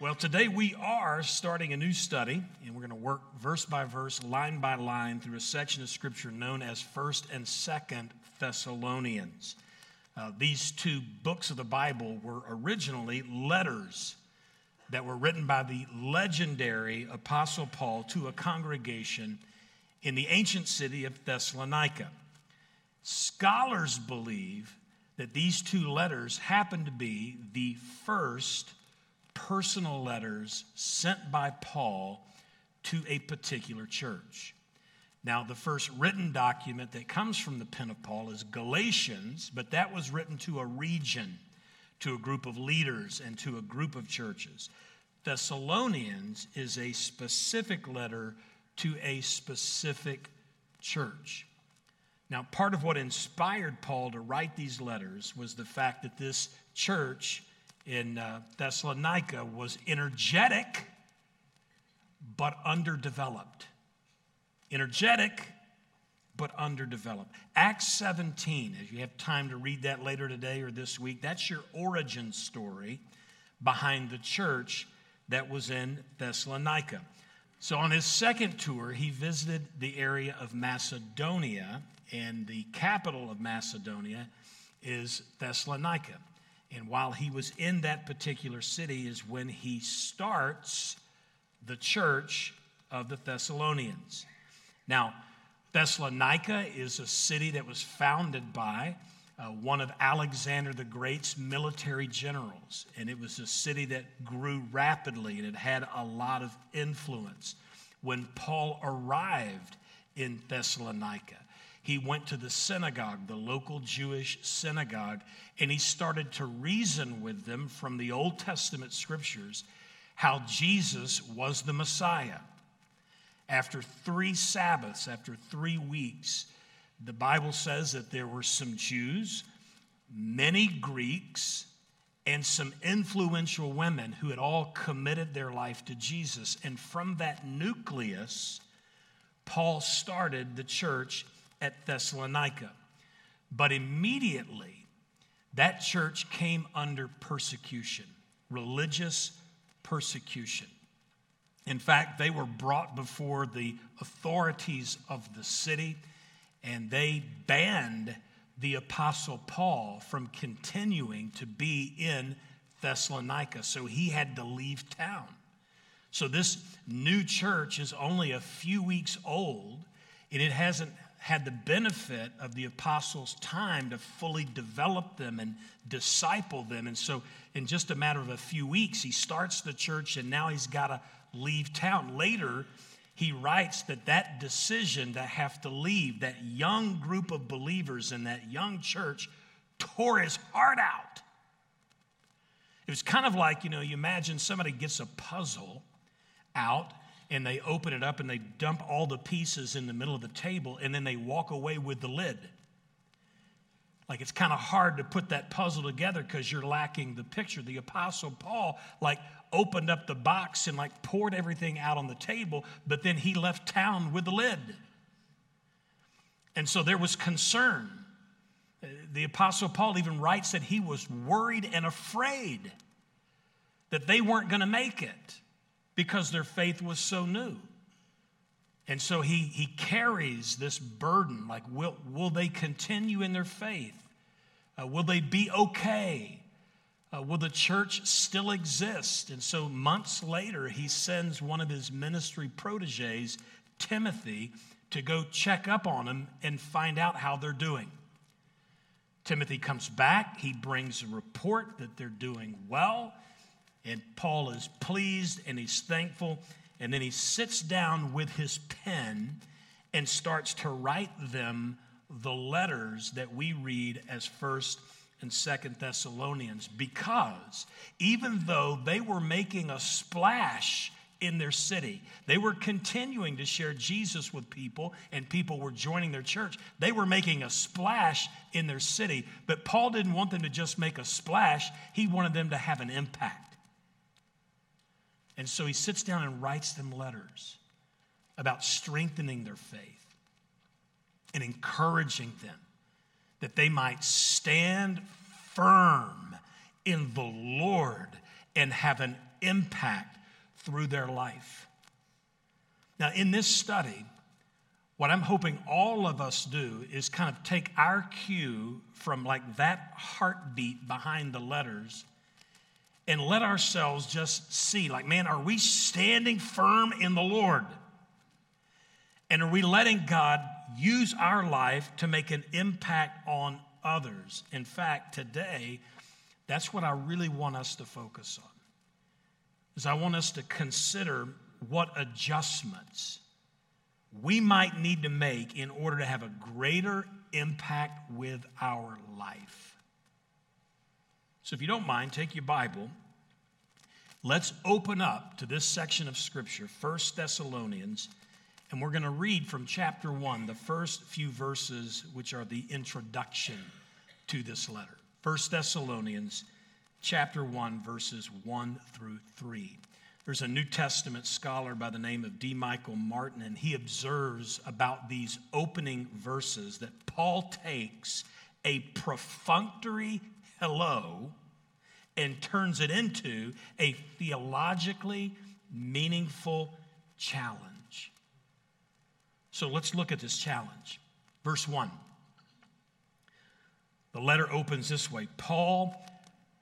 Well, today we are starting a new study, and we're going to work verse by verse, line by line, through a section of Scripture known as 1st and 2nd Thessalonians. Uh, these two books of the Bible were originally letters that were written by the legendary Apostle Paul to a congregation in the ancient city of Thessalonica. Scholars believe that these two letters happen to be the first personal letters sent by Paul to a particular church. Now, the first written document that comes from the pen of Paul is Galatians, but that was written to a region, to a group of leaders, and to a group of churches. Thessalonians is a specific letter to a specific church. Now, part of what inspired Paul to write these letters was the fact that this church in uh, Thessalonica was energetic but underdeveloped. Energetic but underdeveloped. Acts 17, if you have time to read that later today or this week, that's your origin story behind the church that was in Thessalonica. So, on his second tour, he visited the area of Macedonia, and the capital of Macedonia is Thessalonica. And while he was in that particular city, is when he starts the church of the Thessalonians. Now, Thessalonica is a city that was founded by uh, one of Alexander the Great's military generals. And it was a city that grew rapidly and it had a lot of influence. When Paul arrived in Thessalonica, he went to the synagogue, the local Jewish synagogue, and he started to reason with them from the Old Testament scriptures how Jesus was the Messiah. After three Sabbaths, after three weeks, the Bible says that there were some Jews, many Greeks, and some influential women who had all committed their life to Jesus. And from that nucleus, Paul started the church at Thessalonica. But immediately, that church came under persecution, religious persecution. In fact, they were brought before the authorities of the city and they banned the Apostle Paul from continuing to be in Thessalonica. So he had to leave town. So this new church is only a few weeks old and it hasn't had the benefit of the apostles' time to fully develop them and disciple them. And so, in just a matter of a few weeks, he starts the church and now he's got to leave town. Later, he writes that that decision to have to leave, that young group of believers in that young church, tore his heart out. It was kind of like, you know, you imagine somebody gets a puzzle out and they open it up and they dump all the pieces in the middle of the table and then they walk away with the lid. Like it's kind of hard to put that puzzle together because you're lacking the picture. The Apostle Paul, like, opened up the box and like poured everything out on the table, but then he left town with the lid. And so there was concern. The Apostle Paul even writes that he was worried and afraid that they weren't going to make it because their faith was so new. And so he, he carries this burden like, will, will they continue in their faith? Uh, will they be okay? Uh, will the church still exist? And so months later, he sends one of his ministry proteges, Timothy, to go check up on them and find out how they're doing. Timothy comes back. He brings a report that they're doing well. And Paul is pleased and he's thankful. And then he sits down with his pen and starts to write them the letters that we read as first and second Thessalonians because even though they were making a splash in their city. They were continuing to share Jesus with people, and people were joining their church. They were making a splash in their city, but Paul didn't want them to just make a splash, he wanted them to have an impact. And so he sits down and writes them letters about strengthening their faith and encouraging them that they might stand firm in the Lord and have an impact through their life. Now, in this study, what I'm hoping all of us do is kind of take our cue from like that heartbeat behind the letters and let ourselves just see like, man, are we standing firm in the Lord? And are we letting God use our life to make an impact on others? In fact, today, that's what I really want us to focus on. Is I want us to consider what adjustments we might need to make in order to have a greater impact with our life. So, if you don't mind, take your Bible. Let's open up to this section of Scripture, First Thessalonians, and we're going to read from chapter 1, the first few verses, which are the introduction to this letter. First Thessalonians, chapter 1, verses 1 through 3. There's a New Testament scholar by the name of D. Michael Martin, and he observes about these opening verses that Paul takes a perfunctory hello and turns it into a theologically meaningful challenge. So let's look at this challenge. Verse 1. The letter opens this way Paul,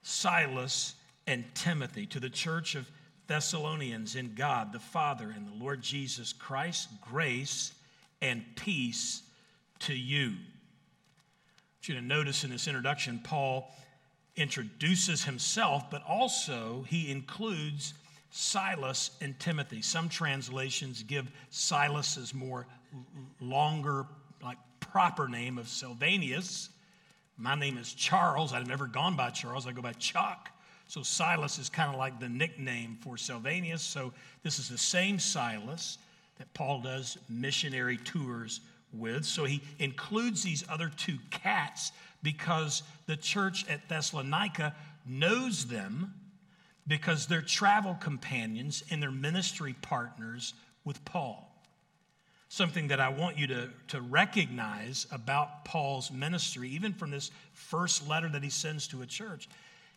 Silas, and Timothy to the church of Thessalonians in God the Father and the Lord Jesus Christ, grace and peace to you. I want you to notice in this introduction, Paul introduces himself, but also he includes Silas and Timothy. Some translations give Silas's more longer, like proper name of Sylvanus. My name is Charles. I've never gone by Charles, I go by Chuck. So Silas is kind of like the nickname for Sylvanus. So this is the same Silas that Paul does missionary tours with. So he includes these other two cats because the church at Thessalonica knows them because they're travel companions and they're ministry partners with Paul. Something that I want you to, to recognize about Paul's ministry, even from this first letter that he sends to a church,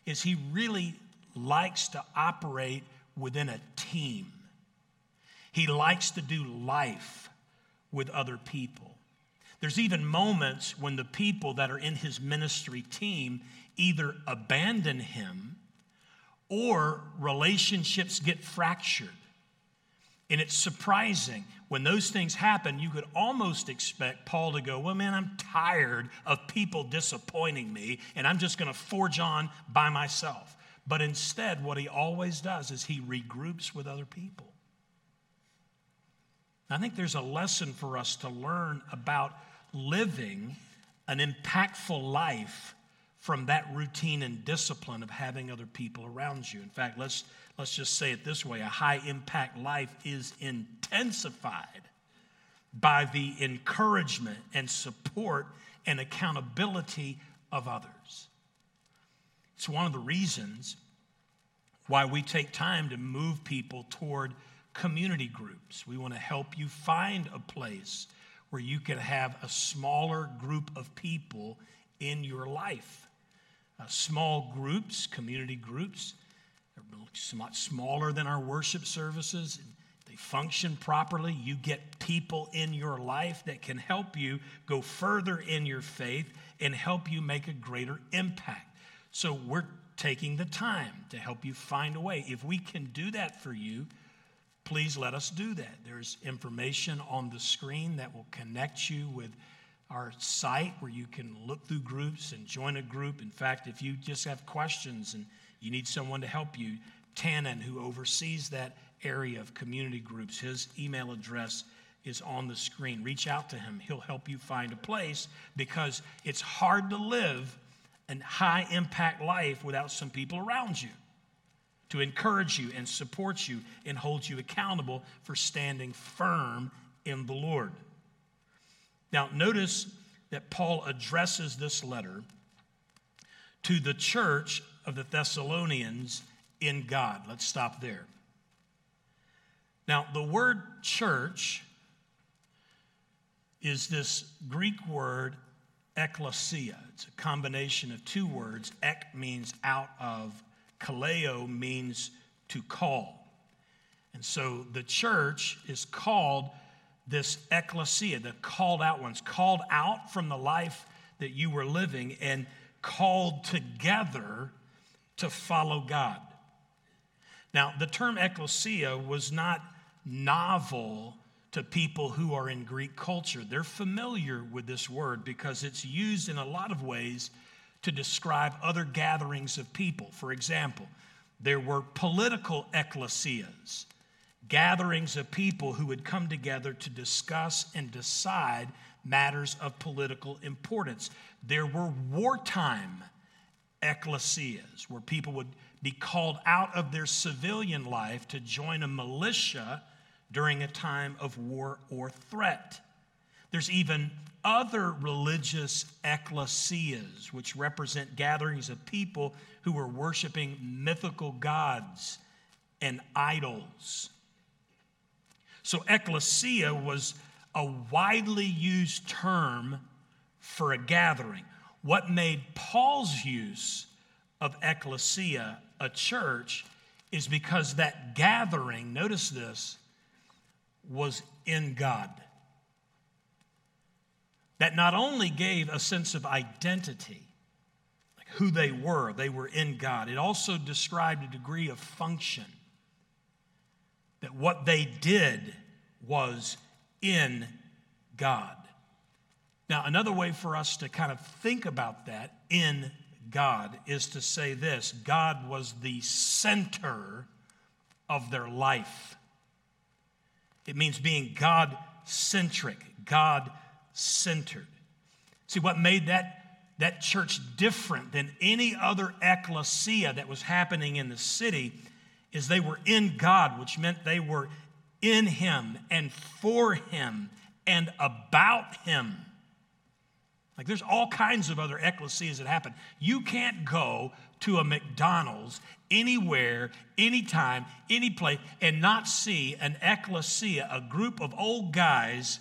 is he really likes to operate within a team. He likes to do life with other people. There's even moments when the people that are in his ministry team either abandon him or relationships get fractured. And it's surprising when those things happen, you could almost expect Paul to go, Well, man, I'm tired of people disappointing me, and I'm just going to forge on by myself. But instead, what he always does is he regroups with other people. I think there's a lesson for us to learn about living an impactful life from that routine and discipline of having other people around you. In fact, let's, let's just say it this way a high impact life is intensified by the encouragement and support and accountability of others. It's one of the reasons why we take time to move people toward community groups. We want to help you find a place where you can have a smaller group of people in your life uh, small groups, community groups. They're much smaller than our worship services. They function properly. You get people in your life that can help you go further in your faith and help you make a greater impact. So we're taking the time to help you find a way. If we can do that for you, please let us do that. There's information on the screen that will connect you with our site where you can look through groups and join a group. In fact, if you just have questions and you need someone to help you, Tannen, who oversees that area of community groups, his email address is on the screen. Reach out to him. He'll help you find a place because it's hard to live a high impact life without some people around you to encourage you and support you and hold you accountable for standing firm in the Lord. Now, notice that Paul addresses this letter to the church of the Thessalonians in God. Let's stop there. Now, the word church is this Greek word ekklesia. It's a combination of two words. Ek means out of, kaleo means to call. And so the church is called this ecclesia, the called out ones, called out from the life that you were living and called together to follow God. Now, the term ecclesia was not novel to people who are in Greek culture. They're familiar with this word because it's used in a lot of ways to describe other gatherings of people. For example, there were political ecclesias, gatherings of people who would come together to discuss and decide matters of political importance. There were wartime ecclesias where people would be called out of their civilian life to join a militia during a time of war or threat. There's even other religious ecclesias, which represent gatherings of people who were worshiping mythical gods and idols. So, ecclesia was a widely used term for a gathering. What made Paul's use of ecclesia a church is because that gathering, notice this, was in God. That not only gave a sense of identity, like who they were, they were in God, it also described a degree of function. That what they did was in God. Now, another way for us to kind of think about that in God is to say this God was the center of their life. It means being God centric, God centered. See, what made that, that church different than any other ecclesia that was happening in the city is they were in God, which meant they were in Him and for Him and about Him. Like there's all kinds of other ecclesias that happen. You can't go to a McDonald's anywhere, anytime, any place, and not see an ecclesia, a group of old guys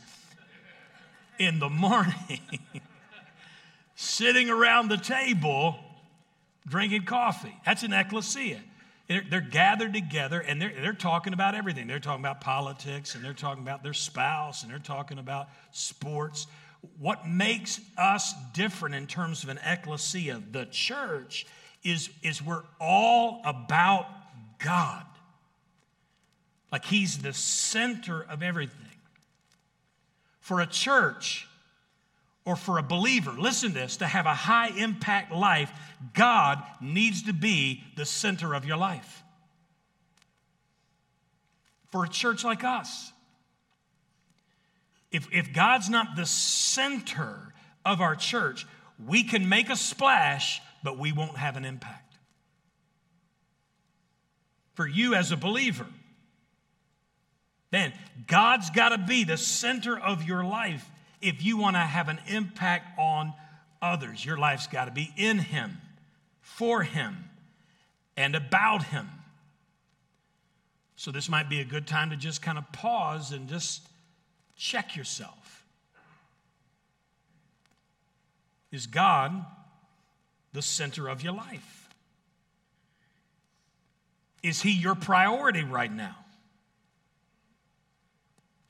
in the morning sitting around the table drinking coffee. That's an ecclesia. They're, they're, gathered together and they're, they're talking about everything. They're talking about politics and they're talking about their spouse and they're talking about sports what makes us different in terms of an ecclesia, the church, is, is we're all about God. Like He's the center of everything. For a church or for a believer, listen to this, to have a high impact life, God needs to be the center of your life. For a church like us, if, if God's not the center of our church, we can make a splash, but we won't have an impact. For you as a believer, then God's got to be the center of your life if you want to have an impact on others. Your life's got to be in Him, for Him, and about Him. So, this might be a good time to just kind of pause and just check yourself. Is God the center of your life? Is He your priority right now?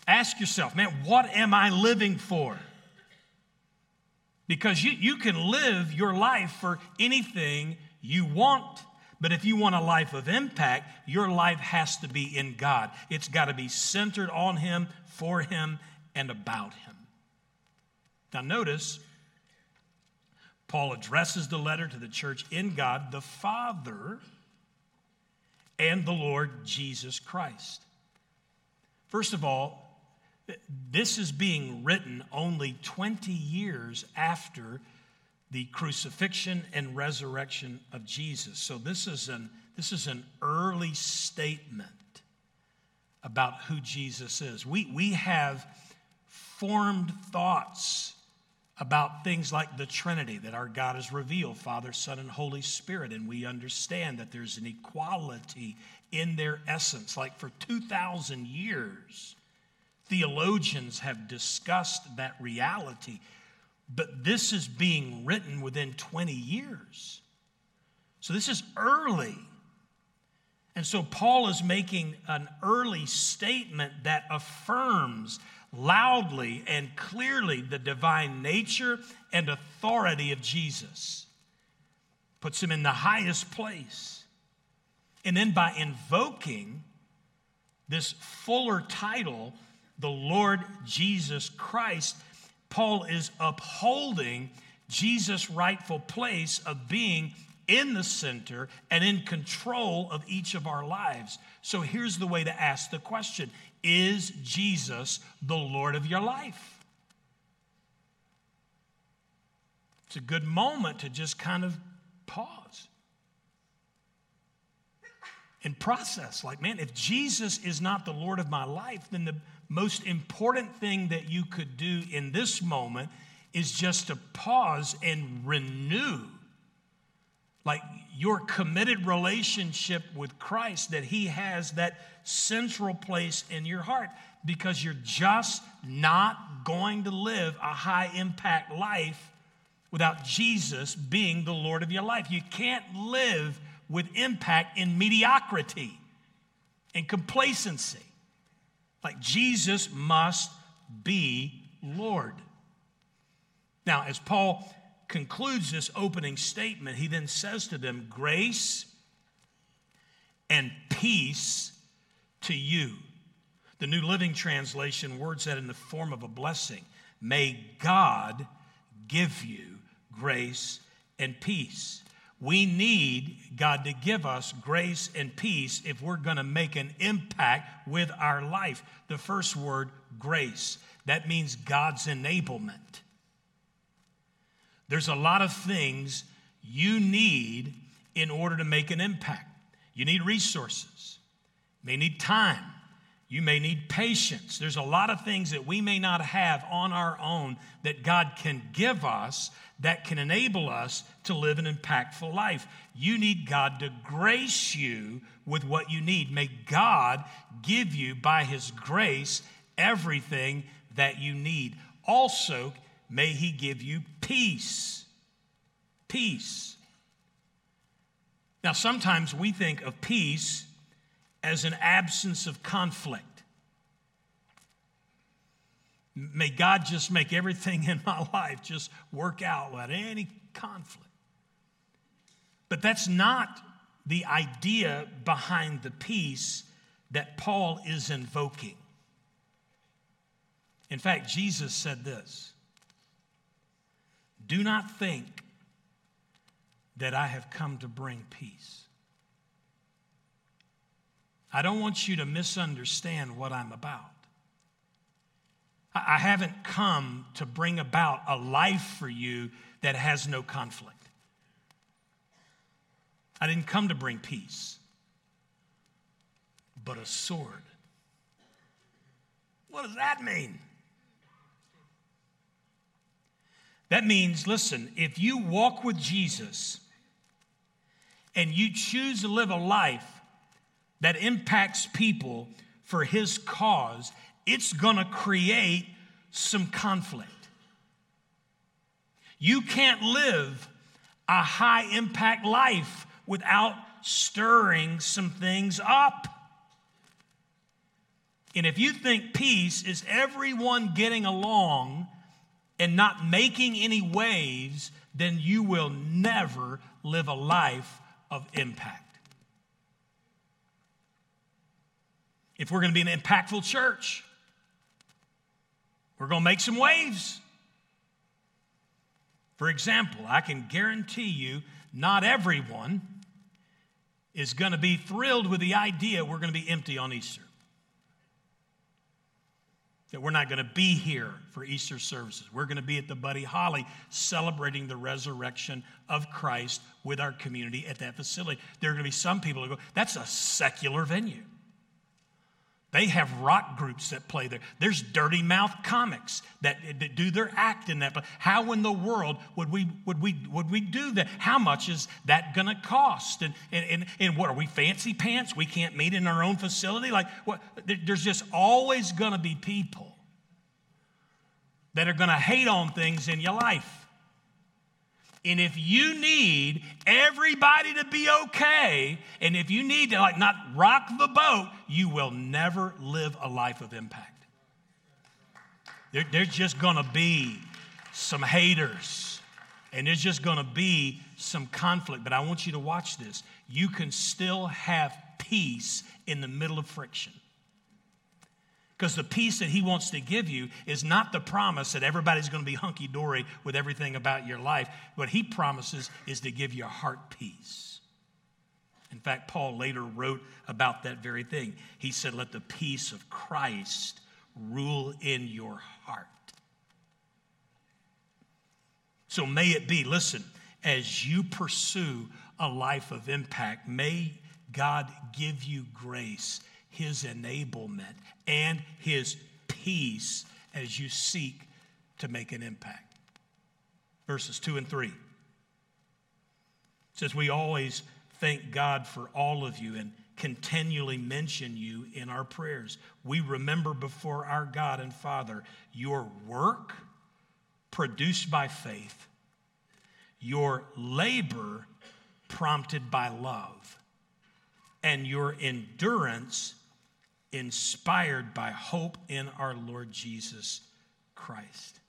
Ask yourself, man, what am I living for? Because you, you can live your life for anything you want. But if you want a life of impact, your life has to be in God. It's got to be centered on Him, for Him, and about Him. Now, notice, Paul addresses the letter to the church in God, the Father, and the Lord Jesus Christ. First of all, this is being written only 20 years after the crucifixion and resurrection of Jesus. So this is an, this is an early statement about who Jesus is. We, we have formed thoughts about things like the Trinity that our God is revealed Father, Son, and Holy Spirit. And we understand that there's an equality in their essence. Like for 2,000 years, theologians have discussed that reality. But this is being written within 20 years. So this is early. And so Paul is making an early statement that affirms loudly and clearly the divine nature and authority of Jesus, puts him in the highest place. And then by invoking this fuller title, the Lord Jesus Christ, Paul is upholding Jesus' rightful place of being in the center and in control of each of our lives. So here's the way to ask the question Is Jesus the Lord of your life? It's a good moment to just kind of pause and process like, man, if Jesus is not the Lord of my life, then the most important thing that you could do in this moment is just to pause and renew like your committed relationship with Christ, that He has that central place in your heart because you're just not going to live a high impact life without Jesus being the Lord of your life. You can't live with impact in mediocrity and complacency. Like Jesus must be Lord. Now, as Paul concludes this opening statement, he then says to them, Grace and peace to you. The New Living Translation words that in the form of a blessing. May God give you grace and peace. We need God to give us grace and peace if we're going to make an impact with our life. The first word, grace, that means God's enablement. There's a lot of things you need in order to make an impact. You need resources, you may need time, you may need patience. There's a lot of things that we may not have on our own that God can give us that can enable us to live an impactful life. You need God to grace you with what you need. May God give you, by His grace, everything that you need. Also, may He give you peace. Peace. Now, sometimes we think of peace as an absence of conflict. May God just make everything in my life just work out without any conflict. But that's not the idea behind the peace that Paul is invoking. In fact, Jesus said this do not think that I have come to bring peace. I don't want you to misunderstand what I'm about. I haven't come to bring about a life for you that has no conflict. I didn't come to bring peace, but a sword. What does that mean? That means, listen, if you walk with Jesus and you choose to live a life that impacts people for his cause, it's gonna create some conflict. You can't live a high impact life without stirring some things up. And if you think peace is everyone getting along, and not making any waves, then you will never live a life of impact. If we're going to be an impactful church, we're going to make some waves. For example, I can guarantee you not everyone is going to be thrilled with the idea we're going to be empty on Easter that we're not going to be here for Easter services. We're going to be at the Buddy Holly celebrating the resurrection of Christ with our community at that facility. There are going to be some people who go, that's a secular venue. They have rock groups that play there. There's dirty mouth comics that, that do their act in that. But how in the world would we would we would we do that? How much is that gonna cost? And and, and, and what are we fancy pants? We can't meet in our own facility? Like what there's just always gonna be people that are gonna hate on things in your life. And if you need everybody to be okay, and if you need to like not rock the boat, you will never live a life of impact. There, there's just gonna be some haters, and there's just gonna be some conflict. But I want you to watch this. You can still have peace in the middle of friction. Because the peace that he wants to give you is not the promise that everybody's going to be hunky dory with everything about your life. What he promises is to give you heart peace. In fact, Paul later wrote about that very thing. He said, Let the peace of Christ rule in your heart. So may it be, listen, as you pursue a life of impact, may God give you grace his enablement and his peace as you seek to make an impact. Verses 2 and 3 says, We always thank God for all of you and continually mention you in our prayers. We remember before our God and Father your work produced by faith, your labor prompted by love, and your endurance inspired by hope in our Lord Jesus Christ.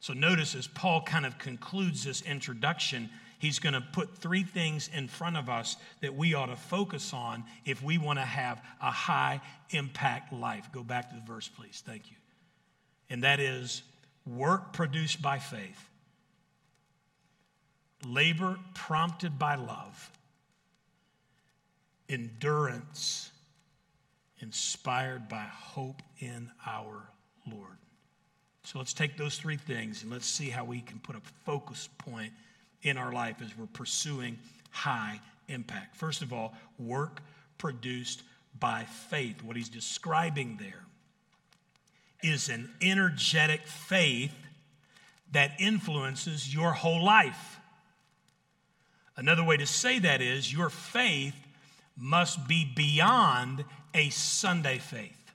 So notice as Paul kind of concludes this introduction, he's going to put three things in front of us that we ought to focus on if we want to have a high impact life. Go back to the verse, please. Thank you. And that is work produced by faith, labor prompted by love, endurance inspired by hope in our Lord. So let's take those three things and let's see how we can put a focus point in our life as we're pursuing high impact. First of all, work produced by faith. What he's describing there is an energetic faith that influences your whole life. Another way to say that is your faith must be beyond a Sunday faith.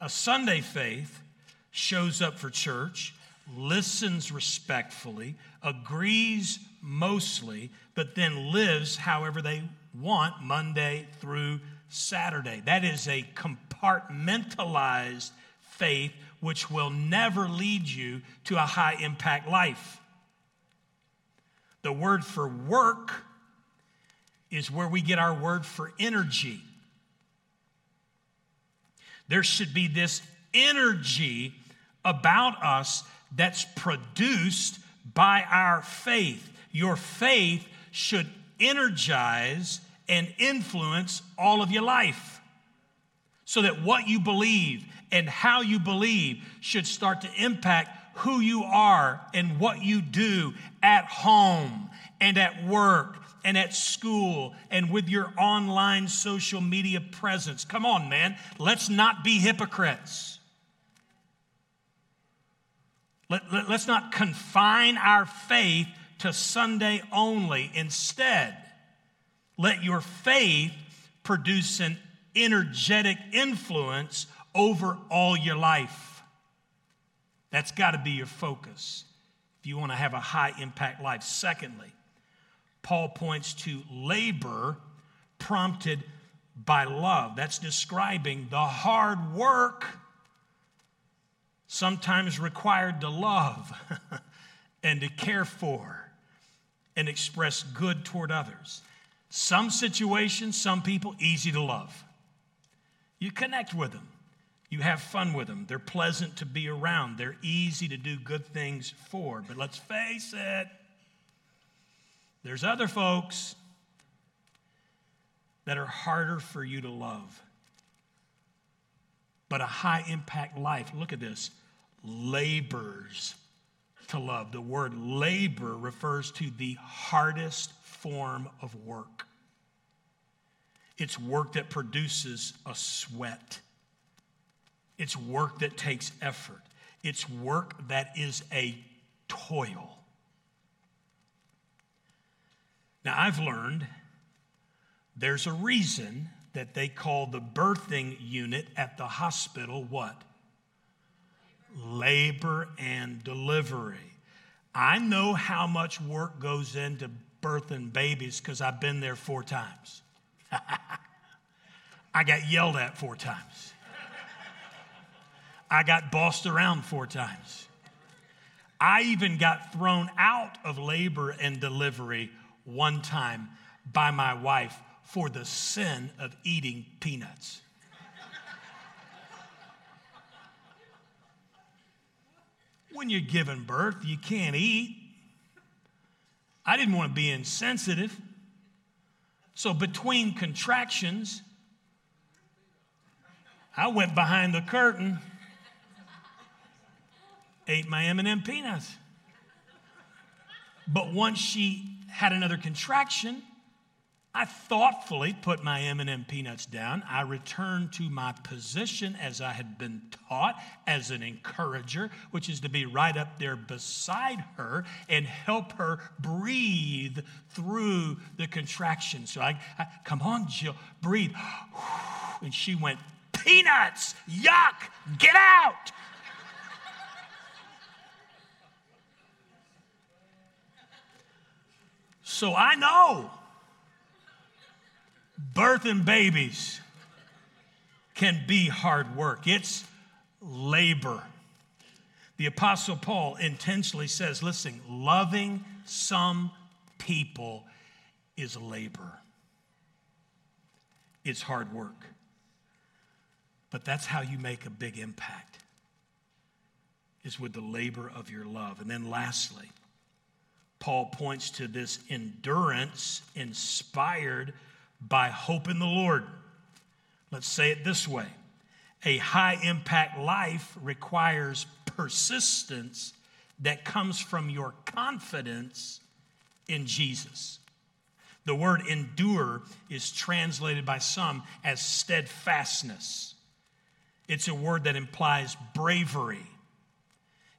A Sunday faith shows up for church, listens respectfully, agrees mostly, but then lives however they want Monday through Saturday. That is a compartmentalized faith which will never lead you to a high impact life. The word for work is where we get our word for energy. There should be this energy about us that's produced by our faith. Your faith should energize and influence all of your life so that what you believe and how you believe should start to impact who you are and what you do at home and at work and at school and with your online social media presence. Come on, man. Let's not be hypocrites. Let, let, let's not confine our faith to Sunday only. Instead, let your faith produce an energetic influence over all your life. That's got to be your focus if you want to have a high impact life. Secondly, Paul points to labor prompted by love. That's describing the hard work sometimes required to love and to care for and express good toward others. Some situations, some people, easy to love. You connect with them. You have fun with them. They're pleasant to be around. They're easy to do good things for. But let's face it, there's other folks that are harder for you to love. But a high impact life, look at this, labors to love. The word labor refers to the hardest form of work. It's work that produces a sweat. It's work that takes effort. It's work that is a toil. Now, I've learned there's a reason that they call the birthing unit at the hospital what? labor and delivery. I know how much work goes into birthing babies because I've been there four times. I got yelled at four times. I got bossed around four times. I even got thrown out of labor and delivery one time by my wife for the sin of eating peanuts. when you're giving birth, you can't eat. I didn't want to be insensitive. So between contractions, I went behind the curtain, ate my M&M peanuts. But once she had another contraction, I thoughtfully put my M&M peanuts down. I returned to my position as I had been taught as an encourager, which is to be right up there beside her and help her breathe through the contraction. So I, I come on, Jill, breathe. And she went, peanuts, yuck, get out. So I know birthing babies can be hard work, it's labor. The Apostle Paul intentionally says, listen, loving some people is labor. It's hard work. But that's how you make a big impact, is with the labor of your love. And then lastly, Paul points to this endurance inspired by hope in the Lord. Let's say it this way a high impact life requires persistence that comes from your confidence in Jesus. The word endure is translated by some as steadfastness. It's a word that implies bravery.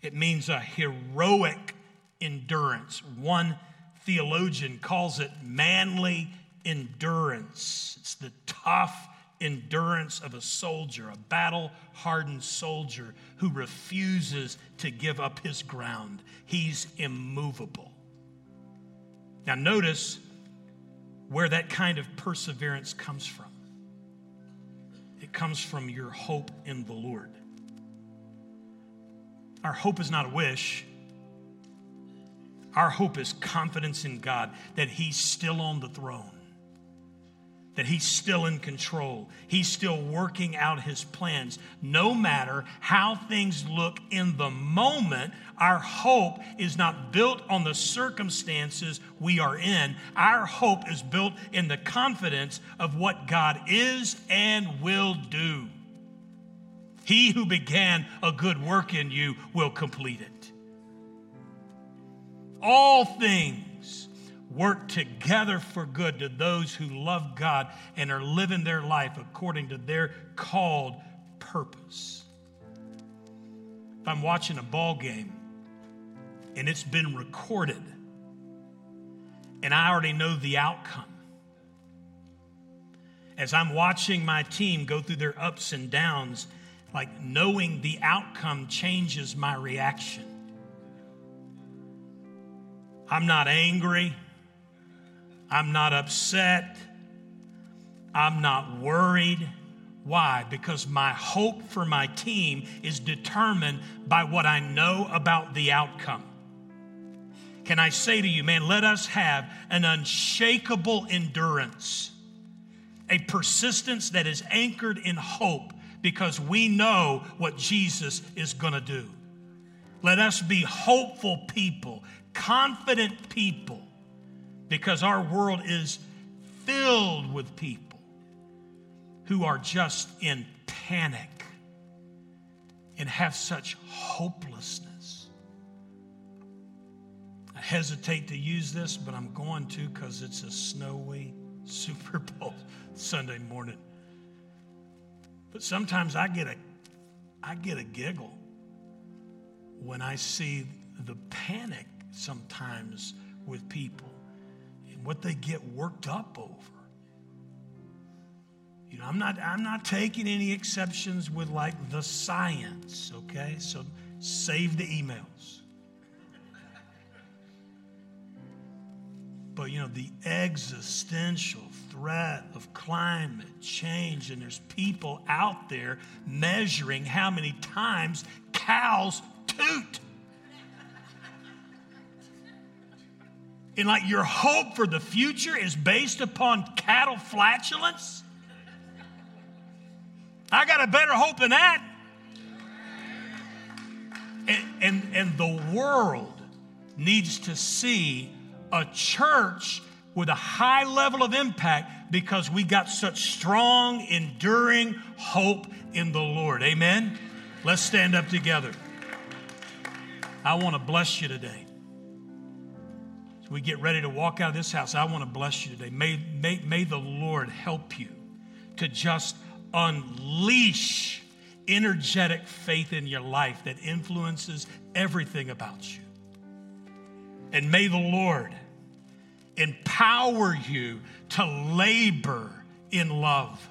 It means a heroic endurance. One theologian calls it manly endurance. It's the tough endurance of a soldier, a battle hardened soldier who refuses to give up his ground. He's immovable. Now, notice where that kind of perseverance comes from. It comes from your hope in the Lord. Our hope is not a wish. Our hope is confidence in God that He's still on the throne that He's still in control. He's still working out His plans. No matter how things look in the moment, our hope is not built on the circumstances we are in. Our hope is built in the confidence of what God is and will do. He who began a good work in you will complete it. All things work together for good to those who love God and are living their life according to their called purpose. If I'm watching a ball game and it's been recorded and I already know the outcome, as I'm watching my team go through their ups and downs, like knowing the outcome changes my reaction. I'm not angry. I'm not upset. I'm not worried. Why? Because my hope for my team is determined by what I know about the outcome. Can I say to you, man, let us have an unshakable endurance, a persistence that is anchored in hope because we know what Jesus is going to do. Let us be hopeful people, confident people because our world is filled with people who are just in panic and have such hopelessness. I hesitate to use this, but I'm going to because it's a snowy Super Bowl Sunday morning. But sometimes I get a I get a giggle when I see the panic sometimes with people and what they get worked up over. You know, I'm not, I'm not taking any exceptions with like the science, okay? So save the emails. But you know, the existential threat of climate change, and there's people out there measuring how many times cows toot. And like your hope for the future is based upon cattle flatulence? I got a better hope than that. And, and, and the world needs to see a church with a high level of impact because we got such strong, enduring hope in the Lord. Amen? Let's stand up together. I want to bless you today. We get ready to walk out of this house, I want to bless you today. May, may, may the Lord help you to just unleash energetic faith in your life that influences everything about you. And may the Lord empower you to labor in love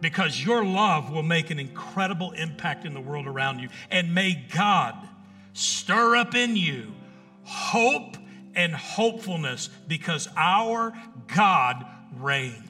because your love will make an incredible impact in the world around you. And may God stir up in you hope and hopefulness because our God reigns.